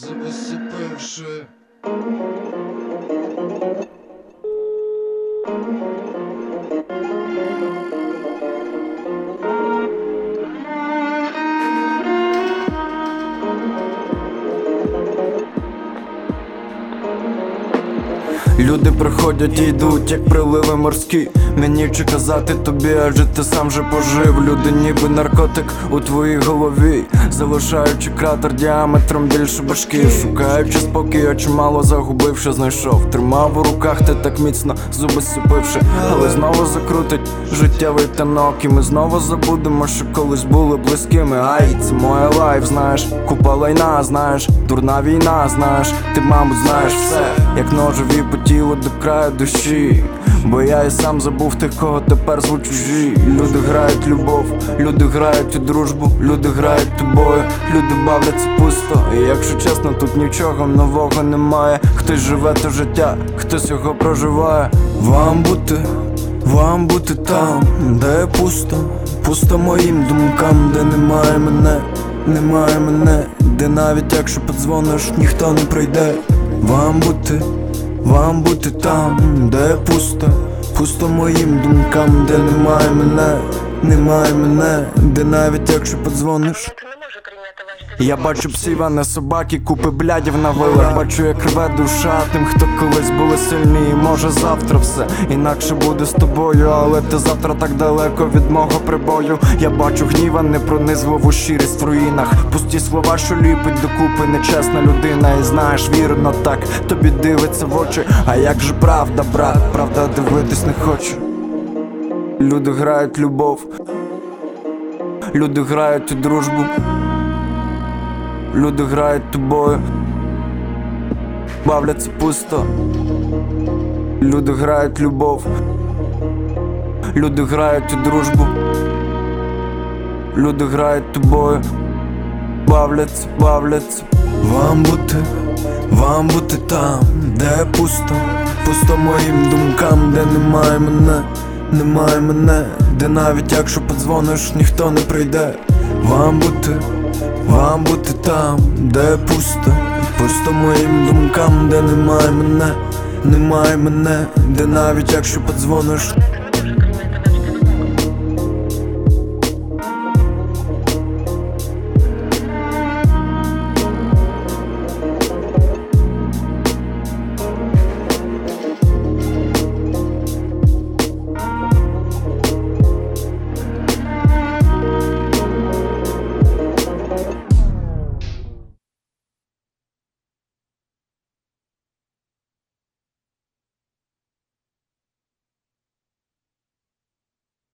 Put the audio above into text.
Засипивши Люди приходять і йдуть, як приливи морські. Мені чи казати тобі, адже ти сам вже пожив. Люди, ніби наркотик у твоїй голові, залишаючи кратер діаметром більше башки, шукаючи спокій, а чимало загубивши, знайшов. Тримав у руках ти так міцно, зуби зціпивши, але знову закрутить життєвий танок, і ми знову забудемо, що колись були близькими. Ай, це моя life, знаєш, купа лайна, знаєш, дурна війна, знаєш, ти, мабуть, знаєш все, як ножові по тілу до краю душі. Бо я і сам забув тих, кого тепер звуть чужі. Люди грають любов, люди грають у дружбу, люди грають тобою, люди бавляться пусто. І якщо чесно, тут нічого нового немає. Хтось живе те життя, хтось його проживає. Вам бути, вам бути там, де пусто, пусто моїм думкам, де немає мене, немає мене, де навіть якщо подзвониш, ніхто не прийде. Вам бути. Вам бути там, де пусто, пусто моїм думкам, де немає мене, немає мене, де навіть якщо подзвониш. Я бачу псів, а не собаки, купи блядів на вилах Бачу, як рве душа тим, хто колись були сильні І може завтра все інакше буде з тобою, але ти завтра так далеко від мого прибою. Я бачу гніва, непронизливу щирість в руїнах. Пусті слова, що ліпить докупи, нечесна людина, і знаєш, вірно так, тобі дивиться в очі. А як же правда, брат, правда дивитись не хочу. Люди грають любов, люди грають у дружбу. Люди грають тобою, бавляться пусто. Люди грають любов, люди грають у дружбу. Люди грають тобою, бавляться, бавляться. Вам бути, вам бути там, де пусто, пусто моїм думкам, де немає мене, немає мене, де навіть якщо подзвониш, ніхто не прийде. Вам бути. Вам бути там, де пусто, пусто моїм думкам, де немає мене, немає мене, де навіть якщо подзвониш,